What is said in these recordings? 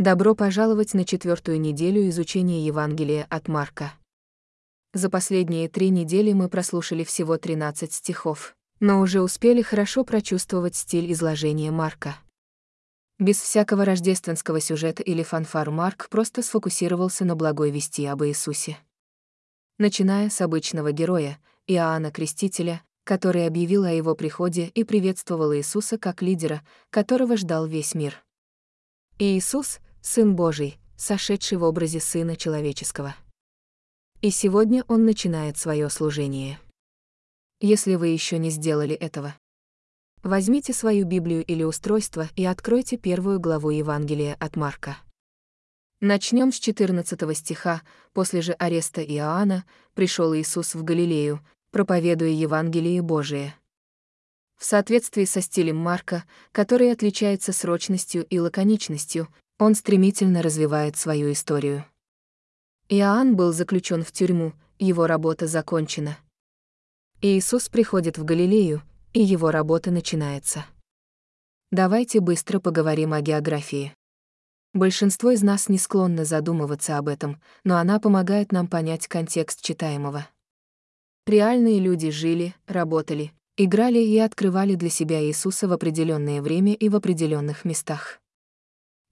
Добро пожаловать на четвертую неделю изучения Евангелия от Марка. За последние три недели мы прослушали всего 13 стихов, но уже успели хорошо прочувствовать стиль изложения Марка. Без всякого рождественского сюжета или фанфар Марк просто сфокусировался на благой вести об Иисусе. Начиная с обычного героя, Иоанна Крестителя, который объявил о его приходе и приветствовал Иисуса как лидера, которого ждал весь мир. Иисус — Сын Божий, сошедший в образе Сына Человеческого. И сегодня Он начинает свое служение. Если вы еще не сделали этого, возьмите свою Библию или устройство и откройте первую главу Евангелия от Марка. Начнем с 14 стиха. После же ареста Иоанна пришел Иисус в Галилею, проповедуя Евангелие Божие. В соответствии со стилем Марка, который отличается срочностью и лаконичностью, он стремительно развивает свою историю. Иоанн был заключен в тюрьму, его работа закончена. Иисус приходит в Галилею, и его работа начинается. Давайте быстро поговорим о географии. Большинство из нас не склонно задумываться об этом, но она помогает нам понять контекст читаемого. Реальные люди жили, работали, играли и открывали для себя Иисуса в определенное время и в определенных местах.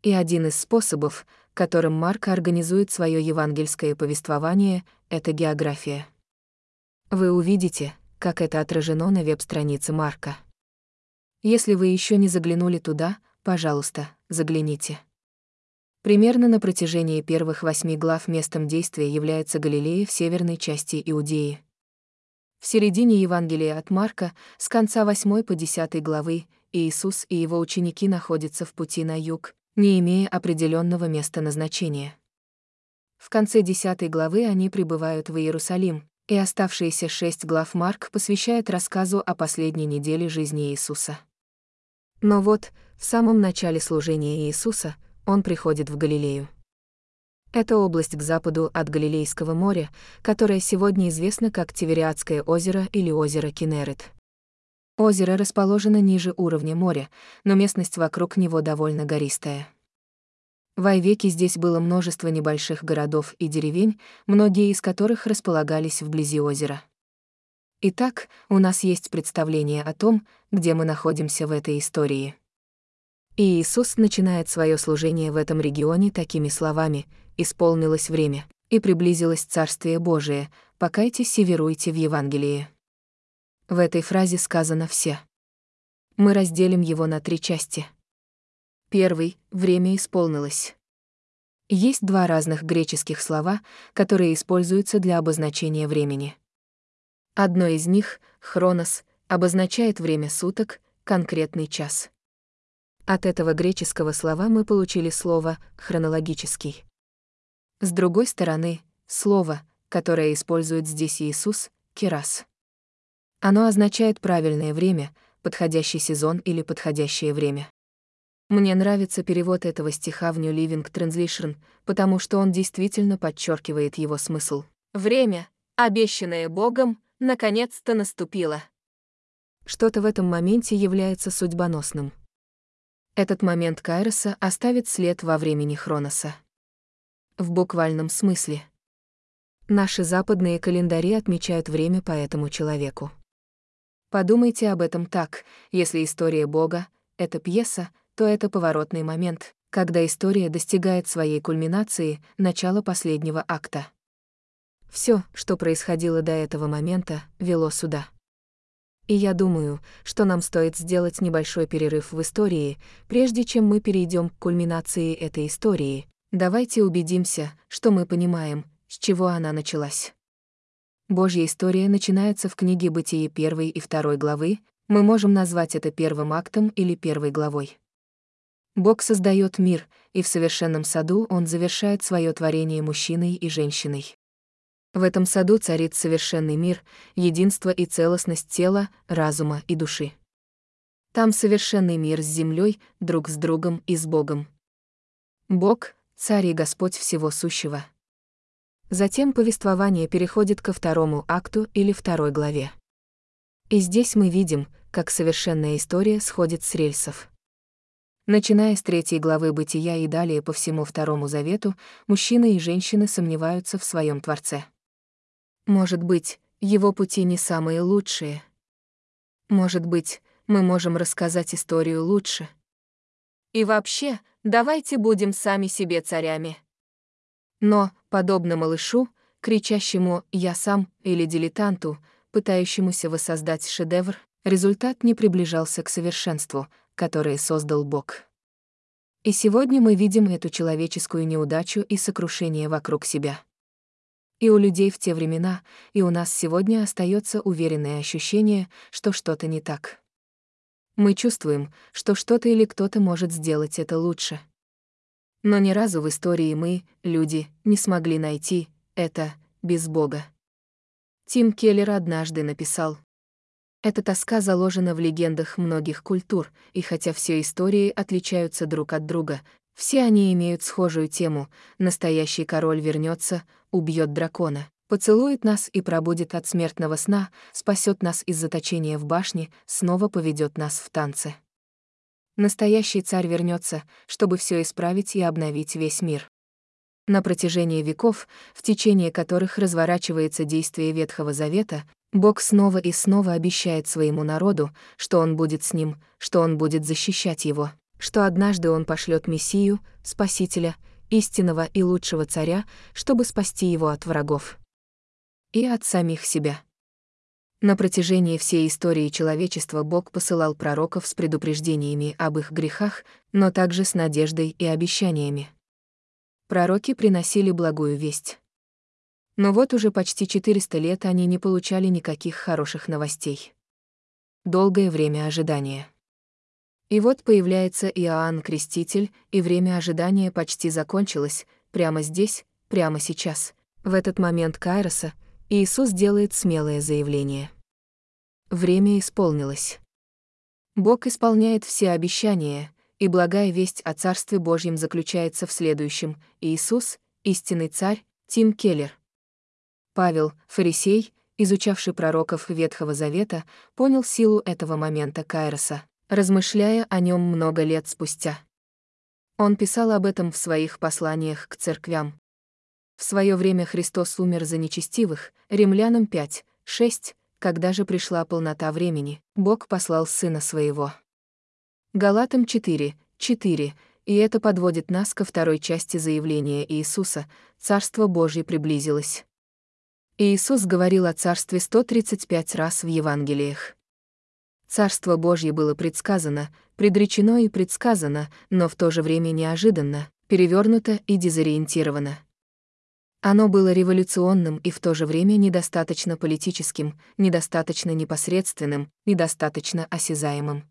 И один из способов, которым Марк организует свое евангельское повествование, это география. Вы увидите, как это отражено на веб-странице Марка. Если вы еще не заглянули туда, пожалуйста, загляните. Примерно на протяжении первых восьми глав местом действия является Галилея в северной части Иудеи. В середине Евангелия от Марка, с конца 8 по 10 главы, Иисус и его ученики находятся в пути на юг, не имея определенного места назначения. В конце 10 главы они прибывают в Иерусалим, и оставшиеся шесть глав Марк посвящает рассказу о последней неделе жизни Иисуса. Но вот, в самом начале служения Иисуса, он приходит в Галилею. Это область к западу от Галилейского моря, которое сегодня известно как Тивериадское озеро или озеро Кинерет. Озеро расположено ниже уровня моря, но местность вокруг него довольно гористая. В Айвеке здесь было множество небольших городов и деревень, многие из которых располагались вблизи озера. Итак, у нас есть представление о том, где мы находимся в этой истории. И Иисус начинает свое служение в этом регионе такими словами «Исполнилось время, и приблизилось Царствие Божие, покайтесь и веруйте в Евангелие». В этой фразе сказано «все». Мы разделим его на три части. Первый — время исполнилось. Есть два разных греческих слова, которые используются для обозначения времени. Одно из них, хронос, обозначает время суток, конкретный час. От этого греческого слова мы получили слово «хронологический». С другой стороны, слово, которое использует здесь Иисус, «керас». Оно означает правильное время, подходящий сезон или подходящее время. Мне нравится перевод этого стиха в New Living Translation, потому что он действительно подчеркивает его смысл. Время, обещанное Богом, наконец-то наступило. Что-то в этом моменте является судьбоносным. Этот момент Кайроса оставит след во времени Хроноса. В буквальном смысле. Наши западные календари отмечают время по этому человеку. Подумайте об этом так, если история Бога — это пьеса, то это поворотный момент, когда история достигает своей кульминации, начала последнего акта. Все, что происходило до этого момента, вело сюда. И я думаю, что нам стоит сделать небольшой перерыв в истории, прежде чем мы перейдем к кульминации этой истории. Давайте убедимся, что мы понимаем, с чего она началась. Божья история начинается в книге Бытие первой и второй главы, мы можем назвать это первым актом или первой главой. Бог создает мир, и в совершенном саду Он завершает свое творение мужчиной и женщиной. В этом саду царит совершенный мир, единство и целостность тела, разума и души. Там совершенный мир с землей, друг с другом и с Богом. Бог — царь и Господь всего сущего. Затем повествование переходит ко второму акту или второй главе. И здесь мы видим, как совершенная история сходит с рельсов. Начиная с третьей главы Бытия и далее по всему Второму Завету, мужчины и женщины сомневаются в своем Творце. Может быть, его пути не самые лучшие. Может быть, мы можем рассказать историю лучше. И вообще, давайте будем сами себе царями. Но, подобно малышу, кричащему «я сам» или дилетанту, пытающемуся воссоздать шедевр, результат не приближался к совершенству, которое создал Бог. И сегодня мы видим эту человеческую неудачу и сокрушение вокруг себя. И у людей в те времена, и у нас сегодня остается уверенное ощущение, что что-то не так. Мы чувствуем, что что-то или кто-то может сделать это лучше. Но ни разу в истории мы, люди, не смогли найти это без Бога. Тим Келлер однажды написал, эта тоска заложена в легендах многих культур, и хотя все истории отличаются друг от друга, все они имеют схожую тему «Настоящий король вернется, убьет дракона, поцелует нас и пробудет от смертного сна, спасет нас из заточения в башне, снова поведет нас в танце». Настоящий царь вернется, чтобы все исправить и обновить весь мир. На протяжении веков, в течение которых разворачивается действие Ветхого Завета, Бог снова и снова обещает своему народу, что Он будет с ним, что Он будет защищать его, что однажды Он пошлет Мессию, Спасителя, истинного и лучшего царя, чтобы спасти его от врагов. И от самих себя. На протяжении всей истории человечества Бог посылал пророков с предупреждениями об их грехах, но также с надеждой и обещаниями. Пророки приносили благую весть. Но вот уже почти 400 лет они не получали никаких хороших новостей. Долгое время ожидания. И вот появляется Иоанн Креститель, и время ожидания почти закончилось, прямо здесь, прямо сейчас. В этот момент Кайроса Иисус делает смелое заявление. Время исполнилось. Бог исполняет все обещания, и благая весть о Царстве Божьем заключается в следующем. Иисус, истинный царь, Тим Келлер. Павел, фарисей, изучавший пророков Ветхого Завета, понял силу этого момента Кайроса, размышляя о нем много лет спустя. Он писал об этом в своих посланиях к церквям. В свое время Христос умер за нечестивых, римлянам 5, 6, когда же пришла полнота времени, Бог послал Сына Своего. Галатам 4, 4, и это подводит нас ко второй части заявления Иисуса «Царство Божье приблизилось». Иисус говорил о Царстве 135 раз в Евангелиях. Царство Божье было предсказано, предречено и предсказано, но в то же время неожиданно, перевернуто и дезориентировано. Оно было революционным и в то же время недостаточно политическим, недостаточно непосредственным, недостаточно осязаемым.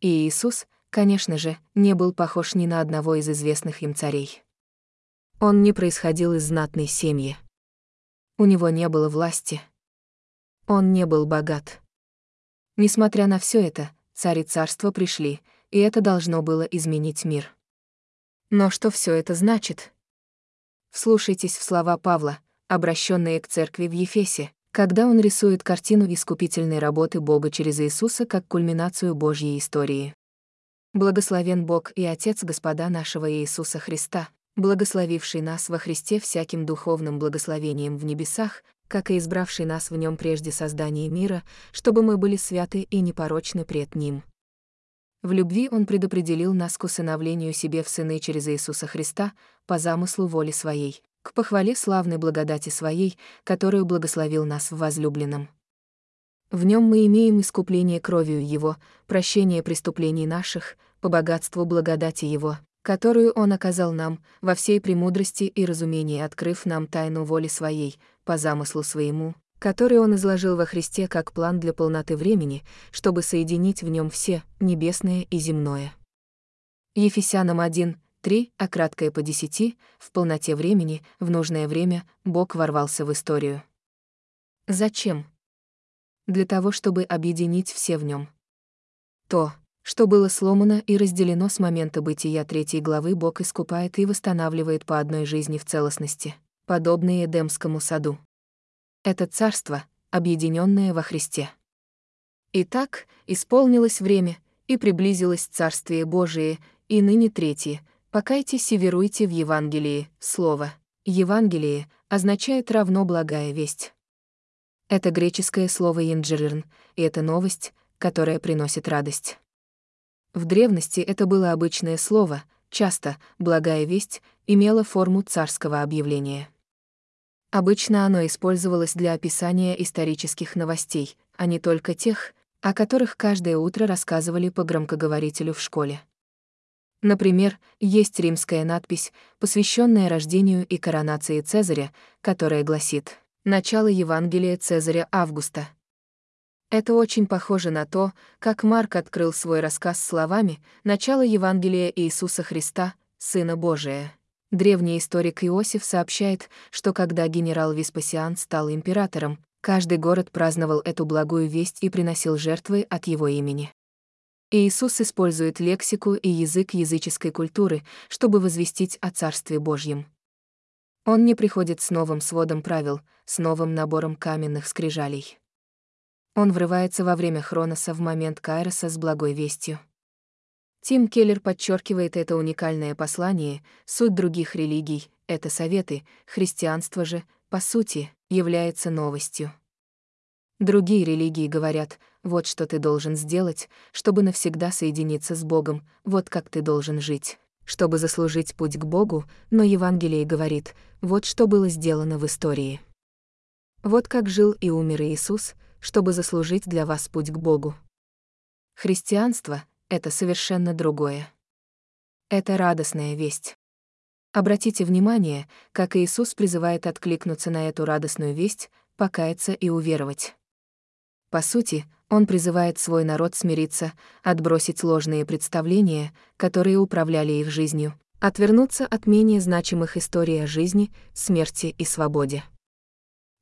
И Иисус, конечно же, не был похож ни на одного из известных им царей. Он не происходил из знатной семьи. У него не было власти. Он не был богат. Несмотря на все это, царь и царство пришли, и это должно было изменить мир. Но что все это значит? Вслушайтесь в слова Павла, обращенные к церкви в Ефесе, когда он рисует картину искупительной работы Бога через Иисуса как кульминацию Божьей истории. Благословен Бог и Отец Господа нашего Иисуса Христа, благословивший нас во Христе всяким духовным благословением в небесах, как и избравший нас в нем прежде создания мира, чтобы мы были святы и непорочны пред Ним. В любви Он предопределил нас к усыновлению себе в сыны через Иисуса Христа по замыслу воли Своей, к похвале славной благодати Своей, которую благословил нас в возлюбленном. В нем мы имеем искупление кровью Его, прощение преступлений наших, по богатству благодати Его, которую Он оказал нам, во всей премудрости и разумении открыв нам тайну воли Своей, по замыслу Своему, который Он изложил во Христе как план для полноты времени, чтобы соединить в нем все, небесное и земное. Ефесянам 1, 3, а краткое по 10, в полноте времени, в нужное время, Бог ворвался в историю. Зачем? Для того, чтобы объединить все в нем. То, что было сломано и разделено с момента бытия третьей главы, Бог искупает и восстанавливает по одной жизни в целостности, подобно Эдемскому саду. Это царство, объединенное во Христе. Итак, исполнилось время, и приблизилось Царствие Божие, и ныне третье. Покайтесь и веруйте в Евангелии. Слово «Евангелие» означает равно благая весть. Это греческое слово «енджерирн», и это новость, которая приносит радость. В древности это было обычное слово, часто «благая весть» имело форму царского объявления. Обычно оно использовалось для описания исторических новостей, а не только тех, о которых каждое утро рассказывали по громкоговорителю в школе. Например, есть римская надпись, посвященная рождению и коронации Цезаря, которая гласит «Начало Евангелия Цезаря Августа». Это очень похоже на то, как Марк открыл свой рассказ словами «Начало Евангелия Иисуса Христа, Сына Божия». Древний историк Иосиф сообщает, что когда генерал Веспасиан стал императором, каждый город праздновал эту благую весть и приносил жертвы от его имени. Иисус использует лексику и язык языческой культуры, чтобы возвестить о Царстве Божьем. Он не приходит с новым сводом правил, с новым набором каменных скрижалей. Он врывается во время Хроноса в момент Кайроса с благой вестью. Тим Келлер подчеркивает это уникальное послание, суть других религий — это советы, христианство же, по сути, является новостью. Другие религии говорят, вот что ты должен сделать, чтобы навсегда соединиться с Богом, вот как ты должен жить, чтобы заслужить путь к Богу, но Евангелие говорит, вот что было сделано в истории. Вот как жил и умер Иисус, чтобы заслужить для вас путь к Богу. Христианство — это совершенно другое. Это радостная весть. Обратите внимание, как Иисус призывает откликнуться на эту радостную весть, покаяться и уверовать. По сути, Он призывает свой народ смириться, отбросить ложные представления, которые управляли их жизнью, отвернуться от менее значимых историй о жизни, смерти и свободе.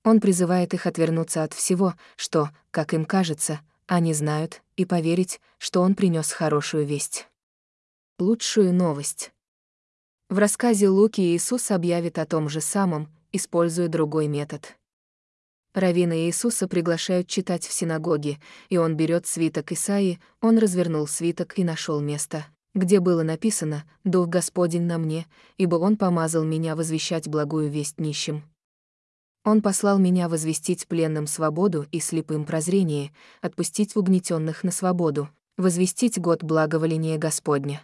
Он призывает их отвернуться от всего, что, как им кажется, они знают, и поверить, что он принес хорошую весть. Лучшую новость. В рассказе Луки Иисус объявит о том же самом, используя другой метод. Равина Иисуса приглашают читать в синагоге, и он берет свиток Исаии, он развернул свиток и нашел место, где было написано «Дух Господень на мне, ибо Он помазал меня возвещать благую весть нищим». Он послал меня возвестить пленным свободу и слепым прозрение, отпустить угнетенных на свободу, возвестить год благоволения Господня.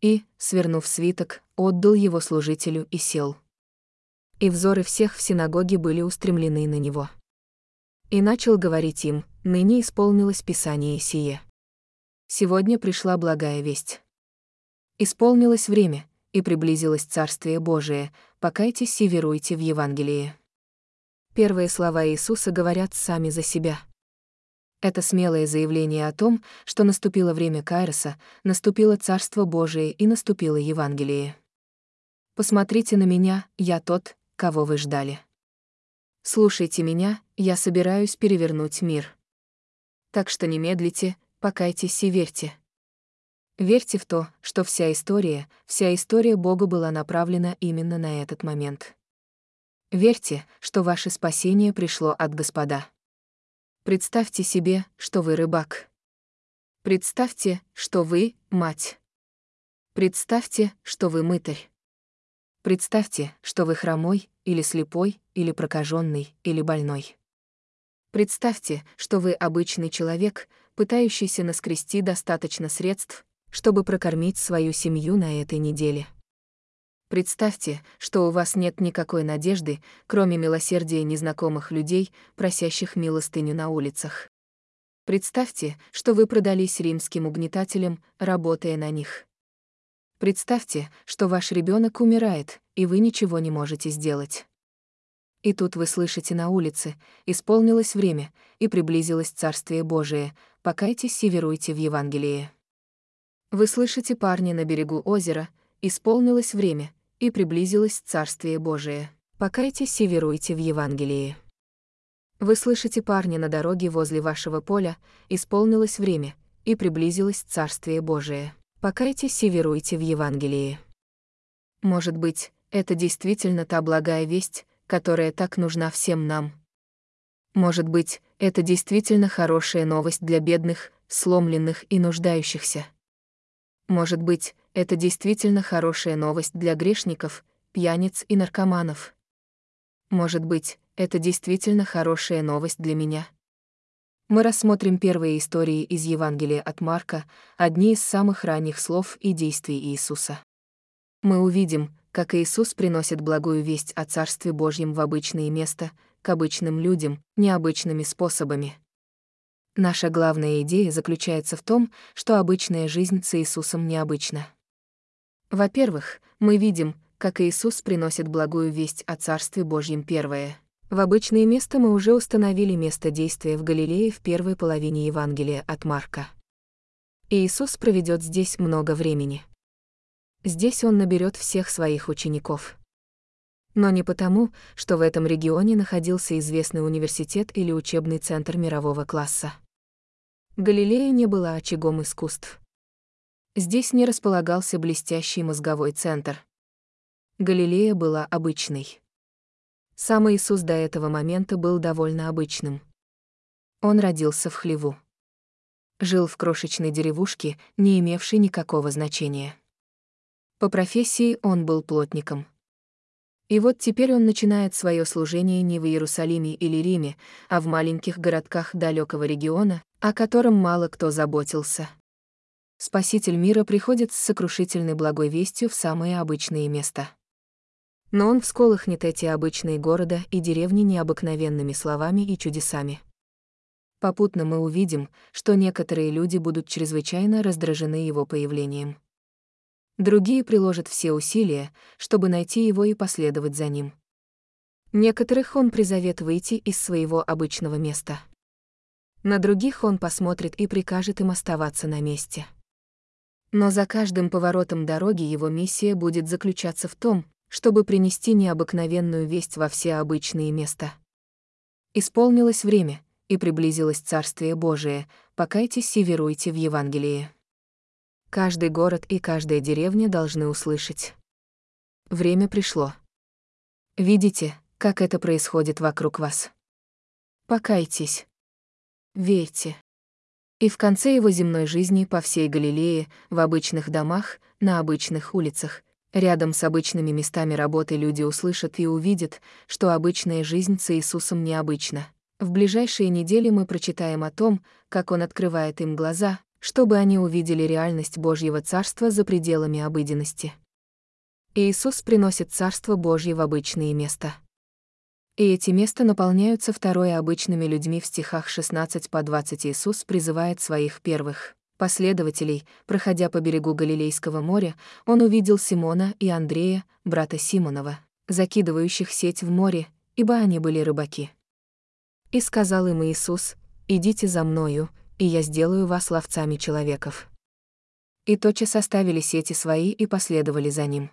И, свернув свиток, отдал его служителю и сел. И взоры всех в синагоге были устремлены на него. И начал говорить им, ныне исполнилось Писание сие. Сегодня пришла благая весть. Исполнилось время, и приблизилось Царствие Божие, покайтесь и веруйте в Евангелие. Первые слова Иисуса говорят сами за себя. Это смелое заявление о том, что наступило время Кайроса, наступило Царство Божие и наступило Евангелие. «Посмотрите на меня, я тот, кого вы ждали. Слушайте меня, я собираюсь перевернуть мир. Так что не медлите, покайтесь и верьте. Верьте в то, что вся история, вся история Бога была направлена именно на этот момент. Верьте, что ваше спасение пришло от Господа. Представьте себе, что вы рыбак. Представьте, что вы — мать. Представьте, что вы мытарь. Представьте, что вы хромой, или слепой, или прокаженный, или больной. Представьте, что вы обычный человек, пытающийся наскрести достаточно средств, чтобы прокормить свою семью на этой неделе. Представьте, что у вас нет никакой надежды, кроме милосердия незнакомых людей, просящих милостыню на улицах. Представьте, что вы продались римским угнетателям, работая на них. Представьте, что ваш ребенок умирает, и вы ничего не можете сделать. И тут вы слышите на улице, исполнилось время, и приблизилось Царствие Божие, покайтесь и веруйте в Евангелие. Вы слышите парня на берегу озера, исполнилось время, и приблизилось Царствие Божие. Покайтесь и веруйте в Евангелие. Вы слышите парня на дороге возле вашего поля, исполнилось время, и приблизилось Царствие Божие. Покайтесь и веруйте в Евангелие. Может быть, это действительно та благая весть, которая так нужна всем нам. Может быть, это действительно хорошая новость для бедных, сломленных и нуждающихся. Может быть, это действительно хорошая новость для грешников, пьяниц и наркоманов. Может быть, это действительно хорошая новость для меня. Мы рассмотрим первые истории из Евангелия от Марка, одни из самых ранних слов и действий Иисуса. Мы увидим, как Иисус приносит благую весть о Царстве Божьем в обычные места, к обычным людям, необычными способами. Наша главная идея заключается в том, что обычная жизнь с Иисусом необычна. Во-первых, мы видим, как Иисус приносит благую весть о Царстве Божьем первое. В обычное место мы уже установили место действия в Галилее в первой половине Евангелия от Марка. Иисус проведет здесь много времени. Здесь он наберет всех своих учеников. Но не потому, что в этом регионе находился известный университет или учебный центр мирового класса. Галилея не была очагом искусств. Здесь не располагался блестящий мозговой центр. Галилея была обычной. Сам Иисус до этого момента был довольно обычным. Он родился в хлеву. Жил в крошечной деревушке, не имевшей никакого значения. По профессии он был плотником. И вот теперь он начинает свое служение не в Иерусалиме или Риме, а в маленьких городках далекого региона, о котором мало кто заботился. Спаситель мира приходит с сокрушительной благой вестью в самые обычные места. Но он всколыхнет эти обычные города и деревни необыкновенными словами и чудесами. Попутно мы увидим, что некоторые люди будут чрезвычайно раздражены его появлением. Другие приложат все усилия, чтобы найти его и последовать за ним. Некоторых он призовет выйти из своего обычного места. На других он посмотрит и прикажет им оставаться на месте. Но за каждым поворотом дороги его миссия будет заключаться в том, чтобы принести необыкновенную весть во все обычные места. Исполнилось время, и приблизилось Царствие Божие, покайтесь и веруйте в Евангелие. Каждый город и каждая деревня должны услышать. Время пришло. Видите, как это происходит вокруг вас. Покайтесь. Верьте. И в конце его земной жизни по всей Галилее, в обычных домах, на обычных улицах, рядом с обычными местами работы люди услышат и увидят, что обычная жизнь с Иисусом необычна. В ближайшие недели мы прочитаем о том, как Он открывает им глаза, чтобы они увидели реальность Божьего Царства за пределами обыденности. Иисус приносит Царство Божье в обычные места. И эти места наполняются второе обычными людьми в стихах 16 по 20 Иисус призывает своих первых последователей, проходя по берегу Галилейского моря, он увидел Симона и Андрея, брата Симонова, закидывающих сеть в море, ибо они были рыбаки. И сказал им Иисус, «Идите за мною, и я сделаю вас ловцами человеков». И тотчас оставили сети свои и последовали за ним.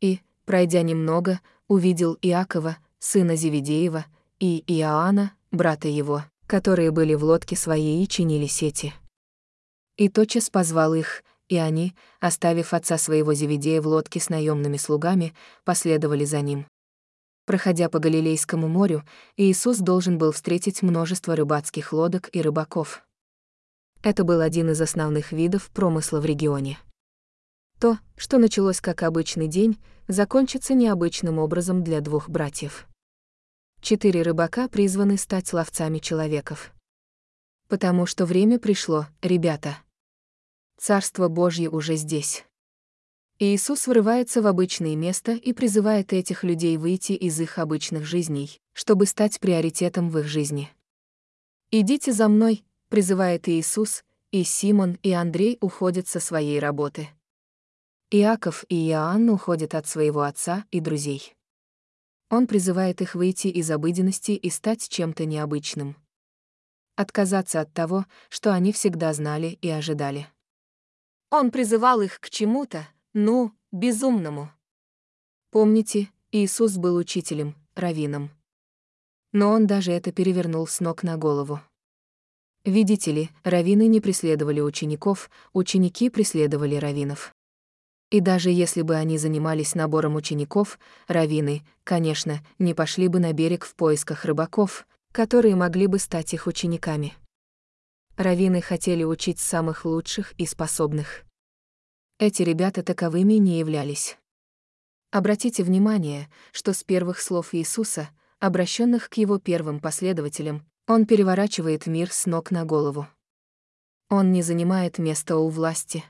И, пройдя немного, увидел Иакова, сына Зеведеева, и Иоанна, брата его, которые были в лодке своей и чинили сети. И тотчас позвал их, и они, оставив отца своего Зеведея в лодке с наемными слугами, последовали за ним. Проходя по Галилейскому морю, Иисус должен был встретить множество рыбацких лодок и рыбаков. Это был один из основных видов промысла в регионе. То, что началось как обычный день, закончится необычным образом для двух братьев. Четыре рыбака призваны стать ловцами человеков. Потому что время пришло, ребята. Царство Божье уже здесь. Иисус врывается в обычное место и призывает этих людей выйти из их обычных жизней, чтобы стать приоритетом в их жизни. «Идите за мной», — призывает Иисус, и Симон и Андрей уходят со своей работы. Иаков и Иоанн уходят от своего отца и друзей. Он призывает их выйти из обыденности и стать чем-то необычным. Отказаться от того, что они всегда знали и ожидали. Он призывал их к чему-то, ну, безумному. Помните, Иисус был учителем, раввином. Но он даже это перевернул с ног на голову. Видите ли, раввины не преследовали учеников, ученики преследовали раввинов. И даже если бы они занимались набором учеников, раввины, конечно, не пошли бы на берег в поисках рыбаков, которые могли бы стать их учениками. Равины хотели учить самых лучших и способных. Эти ребята таковыми не являлись. Обратите внимание, что с первых слов Иисуса, обращенных к его первым последователям, он переворачивает мир с ног на голову. Он не занимает места у власти.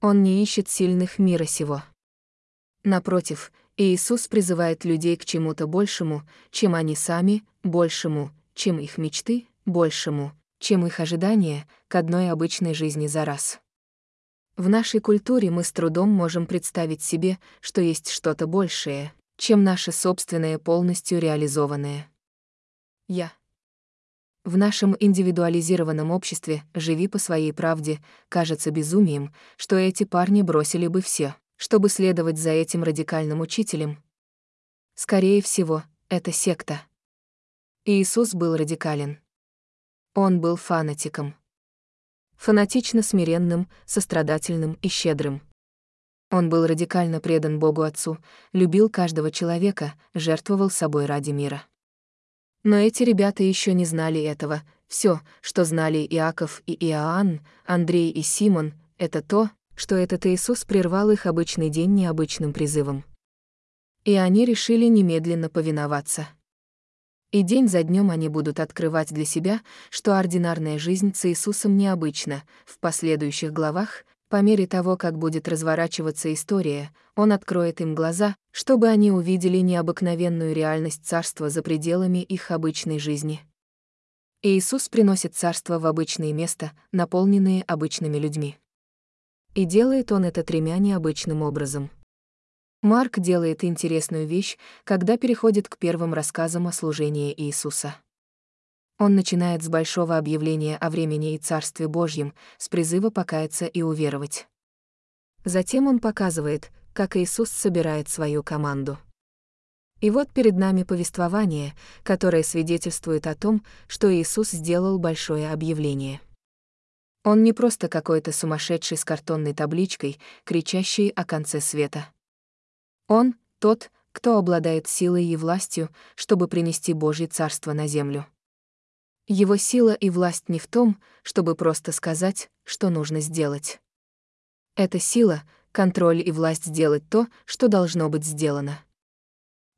Он не ищет сильных мира сего. Напротив, Иисус призывает людей к чему-то большему, чем они сами, большему, чем их мечты, большему, чем их ожидания, к одной обычной жизни за раз. В нашей культуре мы с трудом можем представить себе, что есть что-то большее, чем наше собственное полностью реализованное. Я. В нашем индивидуализированном обществе «живи по своей правде» кажется безумием, что эти парни бросили бы все, чтобы следовать за этим радикальным учителем. Скорее всего, это секта. Иисус был радикален. Он был фанатиком. Фанатично смиренным, сострадательным и щедрым. Он был радикально предан Богу Отцу, любил каждого человека, жертвовал собой ради мира. Но эти ребята еще не знали этого. Все, что знали Иаков и Иоанн, Андрей и Симон, это то, что этот Иисус прервал их обычный день необычным призывом. И они решили немедленно повиноваться. И день за днем они будут открывать для себя, что ординарная жизнь с Иисусом необычна. В последующих главах, по мере того, как будет разворачиваться история, он откроет им глаза, чтобы они увидели необыкновенную реальность царства за пределами их обычной жизни. Иисус приносит царство в обычные места, наполненные обычными людьми. И делает он это тремя необычным образом. Марк делает интересную вещь, когда переходит к первым рассказам о служении Иисуса. Он начинает с большого объявления о времени и Царстве Божьем, с призыва покаяться и уверовать. Затем он показывает, как Иисус собирает свою команду. И вот перед нами повествование, которое свидетельствует о том, что Иисус сделал большое объявление. Он не просто какой-то сумасшедший с картонной табличкой, кричащий о конце света. Он — тот, кто обладает силой и властью, чтобы принести Божье Царство на землю. Его сила и власть не в том, чтобы просто сказать, что нужно сделать. Это сила, контроль и власть сделать то, что должно быть сделано.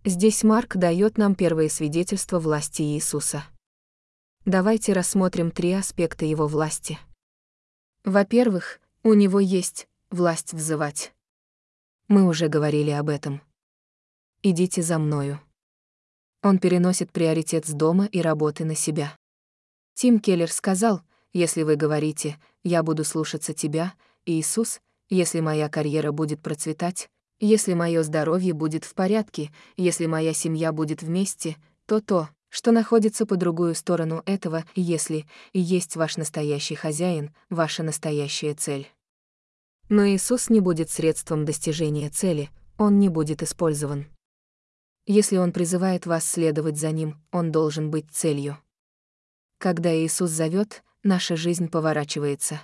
Здесь Марк дает нам первое свидетельство власти Иисуса. Давайте рассмотрим три аспекта его власти. Во-первых, у него есть власть взывать. Мы уже говорили об этом. Идите за мною. Он переносит приоритет с дома и работы на себя. Тим Келлер сказал, если вы говорите «я буду слушаться тебя», Иисус, если моя карьера будет процветать, если мое здоровье будет в порядке, если моя семья будет вместе, то то, что находится по другую сторону этого, если и есть ваш настоящий хозяин, ваша настоящая цель. Но Иисус не будет средством достижения цели, он не будет использован. Если он призывает вас следовать за ним, он должен быть целью. Когда Иисус зовет, наша жизнь поворачивается.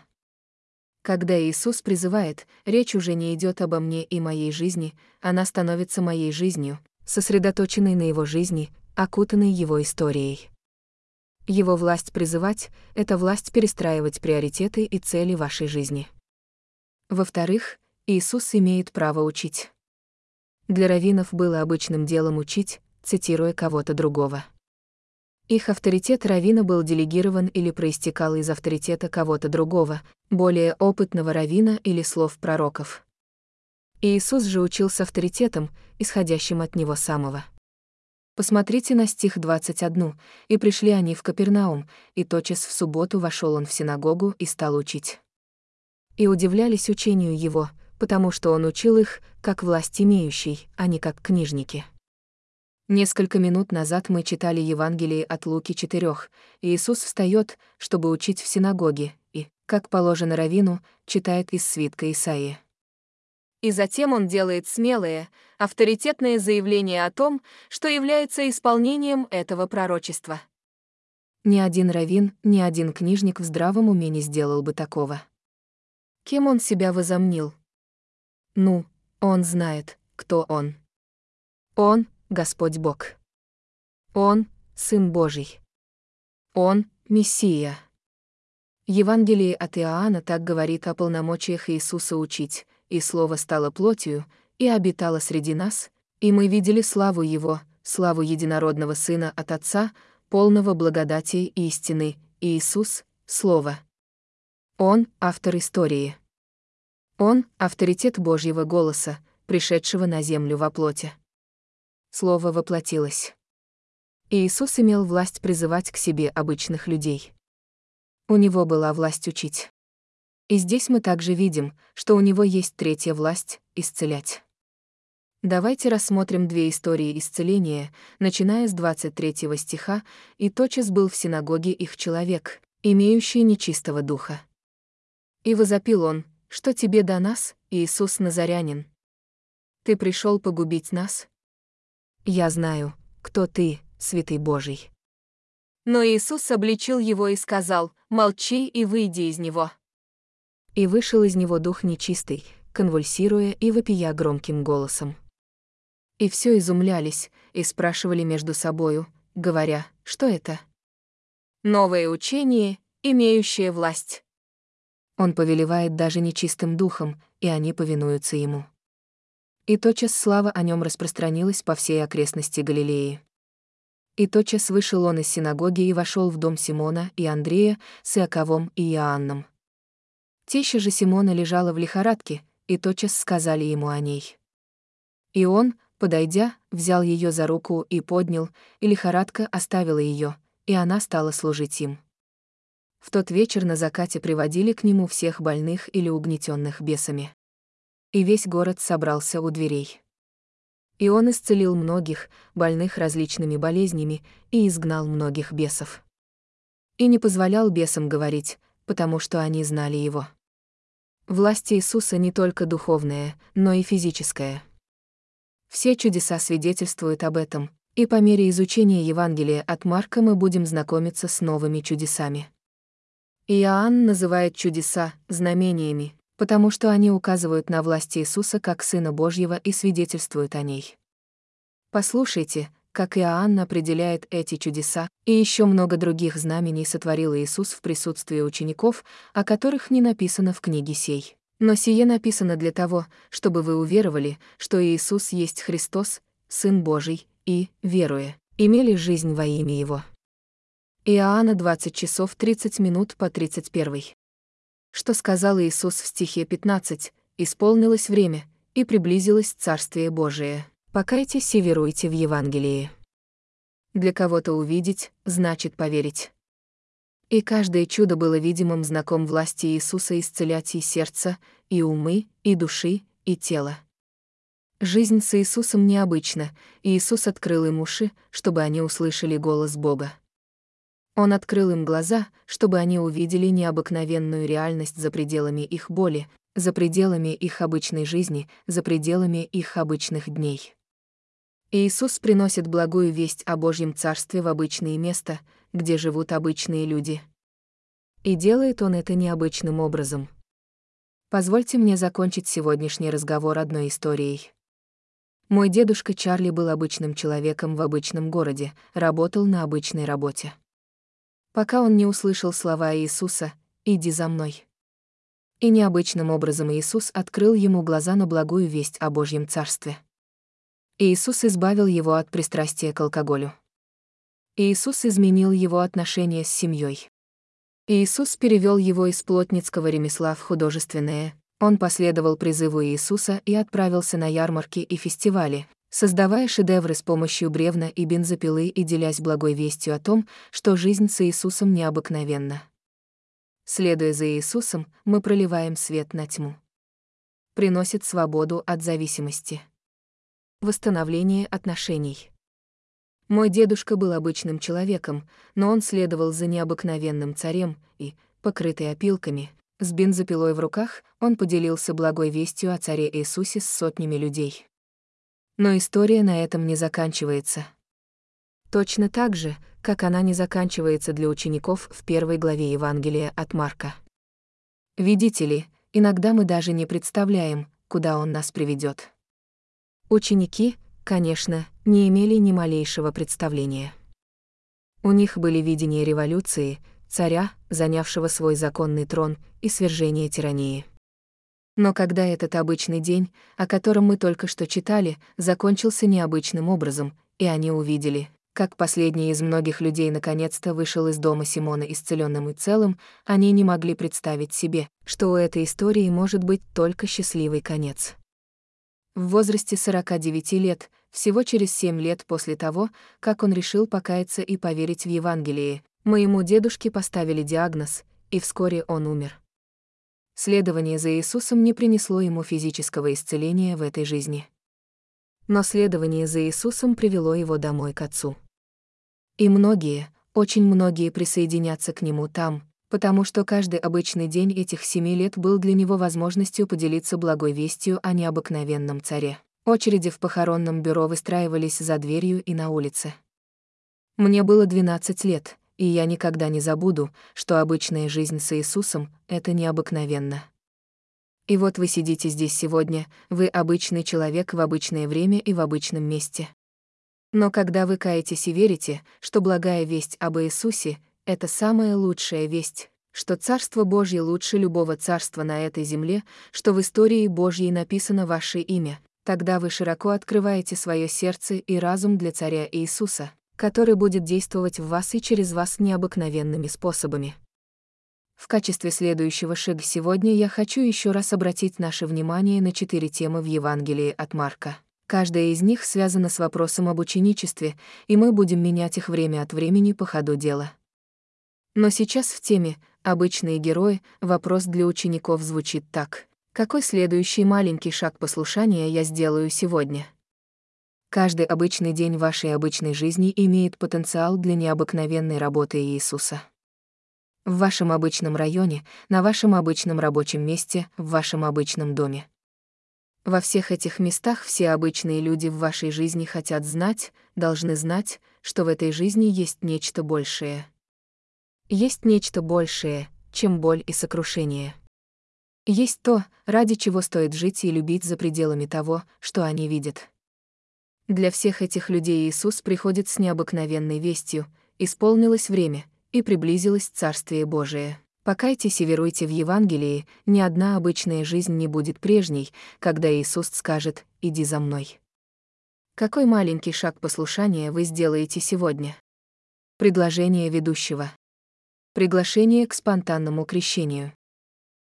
Когда Иисус призывает, речь уже не идет обо мне и моей жизни, она становится моей жизнью, сосредоточенной на его жизни, окутанной его историей. Его власть призывать — это власть перестраивать приоритеты и цели вашей жизни. Во-вторых, Иисус имеет право учить. Для раввинов было обычным делом учить, цитируя кого-то другого. Их авторитет раввина был делегирован или проистекал из авторитета кого-то другого, более опытного раввина или слов пророков. Иисус же учил с авторитетом, исходящим от него самого. Посмотрите на стих 21. «И пришли они в Капернаум, и тотчас в субботу вошел он в синагогу и стал учить» и удивлялись учению его, потому что он учил их, как власть имеющий, а не как книжники. Несколько минут назад мы читали Евангелие от Луки 4. Иисус встает, чтобы учить в синагоге, и, как положено равину, читает из свитка Исаии. И затем он делает смелое, авторитетное заявление о том, что является исполнением этого пророчества. Ни один равин, ни один книжник в здравом уме не сделал бы такого. Кем он себя возомнил? Ну, он знает, кто он. Он — Господь Бог. Он Сын Божий. Он — Мессия. Евангелие от Иоанна так говорит о полномочиях Иисуса учить, и Слово стало плотью, и обитало среди нас, и мы видели славу Его, славу Единородного Сына от Отца, полного благодати и истины, Иисус — Слово. Он — автор истории. Он — авторитет Божьего голоса, пришедшего на землю во плоти. Слово воплотилось. Иисус имел власть призывать к себе обычных людей. У него была власть учить. И здесь мы также видим, что у него есть третья власть — исцелять. Давайте рассмотрим две истории исцеления, начиная с 23 стиха, и тотчас был в синагоге их человек, имеющий нечистого духа. И возопил он, что тебе до нас, Иисус Назарянин? Ты пришел погубить нас? Я знаю, кто ты, святый Божий. Но Иисус обличил его и сказал, молчи и выйди из него. И вышел из него дух нечистый, конвульсируя и вопия громким голосом. И все изумлялись, и спрашивали между собою, говоря, что это? Новое учение, имеющее власть. Он повелевает даже нечистым духом, и они повинуются ему. И тотчас слава о нем распространилась по всей окрестности Галилеи. И тотчас вышел он из синагоги и вошел в дом Симона и Андрея с Иаковом и Иоанном. Теща же Симона лежала в лихорадке, и тотчас сказали ему о ней. И он, подойдя, взял ее за руку и поднял, и лихорадка оставила ее, и она стала служить им. В тот вечер на закате приводили к нему всех больных или угнетенных бесами. И весь город собрался у дверей. И он исцелил многих, больных различными болезнями, и изгнал многих бесов. И не позволял бесам говорить, потому что они знали его. Власть Иисуса не только духовная, но и физическая. Все чудеса свидетельствуют об этом, и по мере изучения Евангелия от Марка мы будем знакомиться с новыми чудесами. Иоанн называет чудеса знамениями, потому что они указывают на власть Иисуса как Сына Божьего и свидетельствуют о ней. Послушайте, как Иоанн определяет эти чудеса, и еще много других знамений сотворил Иисус в присутствии учеников, о которых не написано в книге сей. Но сие написано для того, чтобы вы уверовали, что Иисус есть Христос, Сын Божий, и, веруя, имели жизнь во имя Его. Иоанна 20 часов 30 минут по 31 что сказал Иисус в стихе 15, исполнилось время, и приблизилось Царствие Божие. Покайтесь и веруйте в Евангелие. Для кого-то увидеть, значит поверить. И каждое чудо было видимым знаком власти Иисуса исцелять и сердце, и умы, и души, и тело. Жизнь с Иисусом необычна, и Иисус открыл им уши, чтобы они услышали голос Бога. Он открыл им глаза, чтобы они увидели необыкновенную реальность за пределами их боли, за пределами их обычной жизни, за пределами их обычных дней. Иисус приносит благую весть о Божьем Царстве в обычные места, где живут обычные люди. И делает он это необычным образом. Позвольте мне закончить сегодняшний разговор одной историей. Мой дедушка Чарли был обычным человеком в обычном городе, работал на обычной работе пока он не услышал слова Иисуса «Иди за мной». И необычным образом Иисус открыл ему глаза на благую весть о Божьем Царстве. Иисус избавил его от пристрастия к алкоголю. Иисус изменил его отношения с семьей. Иисус перевел его из плотницкого ремесла в художественное. Он последовал призыву Иисуса и отправился на ярмарки и фестивали, создавая шедевры с помощью бревна и бензопилы и делясь благой вестью о том, что жизнь с Иисусом необыкновенна. Следуя за Иисусом, мы проливаем свет на тьму. Приносит свободу от зависимости. Восстановление отношений. Мой дедушка был обычным человеком, но он следовал за необыкновенным царем и, покрытый опилками, с бензопилой в руках, он поделился благой вестью о царе Иисусе с сотнями людей. Но история на этом не заканчивается. Точно так же, как она не заканчивается для учеников в первой главе Евангелия от Марка. Видите ли, иногда мы даже не представляем, куда он нас приведет. Ученики, конечно, не имели ни малейшего представления. У них были видения революции, царя, занявшего свой законный трон, и свержения тирании. Но когда этот обычный день, о котором мы только что читали, закончился необычным образом, и они увидели, как последний из многих людей наконец-то вышел из дома Симона исцеленным и целым, они не могли представить себе, что у этой истории может быть только счастливый конец. В возрасте 49 лет, всего через 7 лет после того, как он решил покаяться и поверить в Евангелие, моему дедушке поставили диагноз, и вскоре он умер. Следование за Иисусом не принесло ему физического исцеления в этой жизни. Но следование за Иисусом привело его домой к Отцу. И многие, очень многие присоединятся к нему там, потому что каждый обычный день этих семи лет был для него возможностью поделиться благой вестью о необыкновенном царе. Очереди в похоронном бюро выстраивались за дверью и на улице. Мне было 12 лет, и я никогда не забуду, что обычная жизнь с Иисусом — это необыкновенно. И вот вы сидите здесь сегодня, вы обычный человек в обычное время и в обычном месте. Но когда вы каетесь и верите, что благая весть об Иисусе — это самая лучшая весть, что Царство Божье лучше любого царства на этой земле, что в истории Божьей написано ваше имя, тогда вы широко открываете свое сердце и разум для Царя Иисуса, который будет действовать в вас и через вас необыкновенными способами. В качестве следующего шага сегодня я хочу еще раз обратить наше внимание на четыре темы в Евангелии от Марка. Каждая из них связана с вопросом об ученичестве, и мы будем менять их время от времени по ходу дела. Но сейчас в теме «Обычные герои» вопрос для учеников звучит так. Какой следующий маленький шаг послушания я сделаю сегодня? Каждый обычный день вашей обычной жизни имеет потенциал для необыкновенной работы Иисуса. В вашем обычном районе, на вашем обычном рабочем месте, в вашем обычном доме. Во всех этих местах все обычные люди в вашей жизни хотят знать, должны знать, что в этой жизни есть нечто большее. Есть нечто большее, чем боль и сокрушение. Есть то, ради чего стоит жить и любить за пределами того, что они видят. Для всех этих людей Иисус приходит с необыкновенной вестью, исполнилось время, и приблизилось Царствие Божие. Покайтесь и веруйте в Евангелии, ни одна обычная жизнь не будет прежней, когда Иисус скажет «иди за мной». Какой маленький шаг послушания вы сделаете сегодня? Предложение ведущего. Приглашение к спонтанному крещению.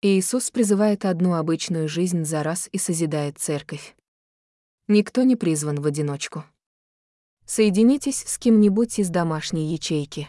Иисус призывает одну обычную жизнь за раз и созидает церковь. Никто не призван в одиночку. Соединитесь с кем-нибудь из домашней ячейки.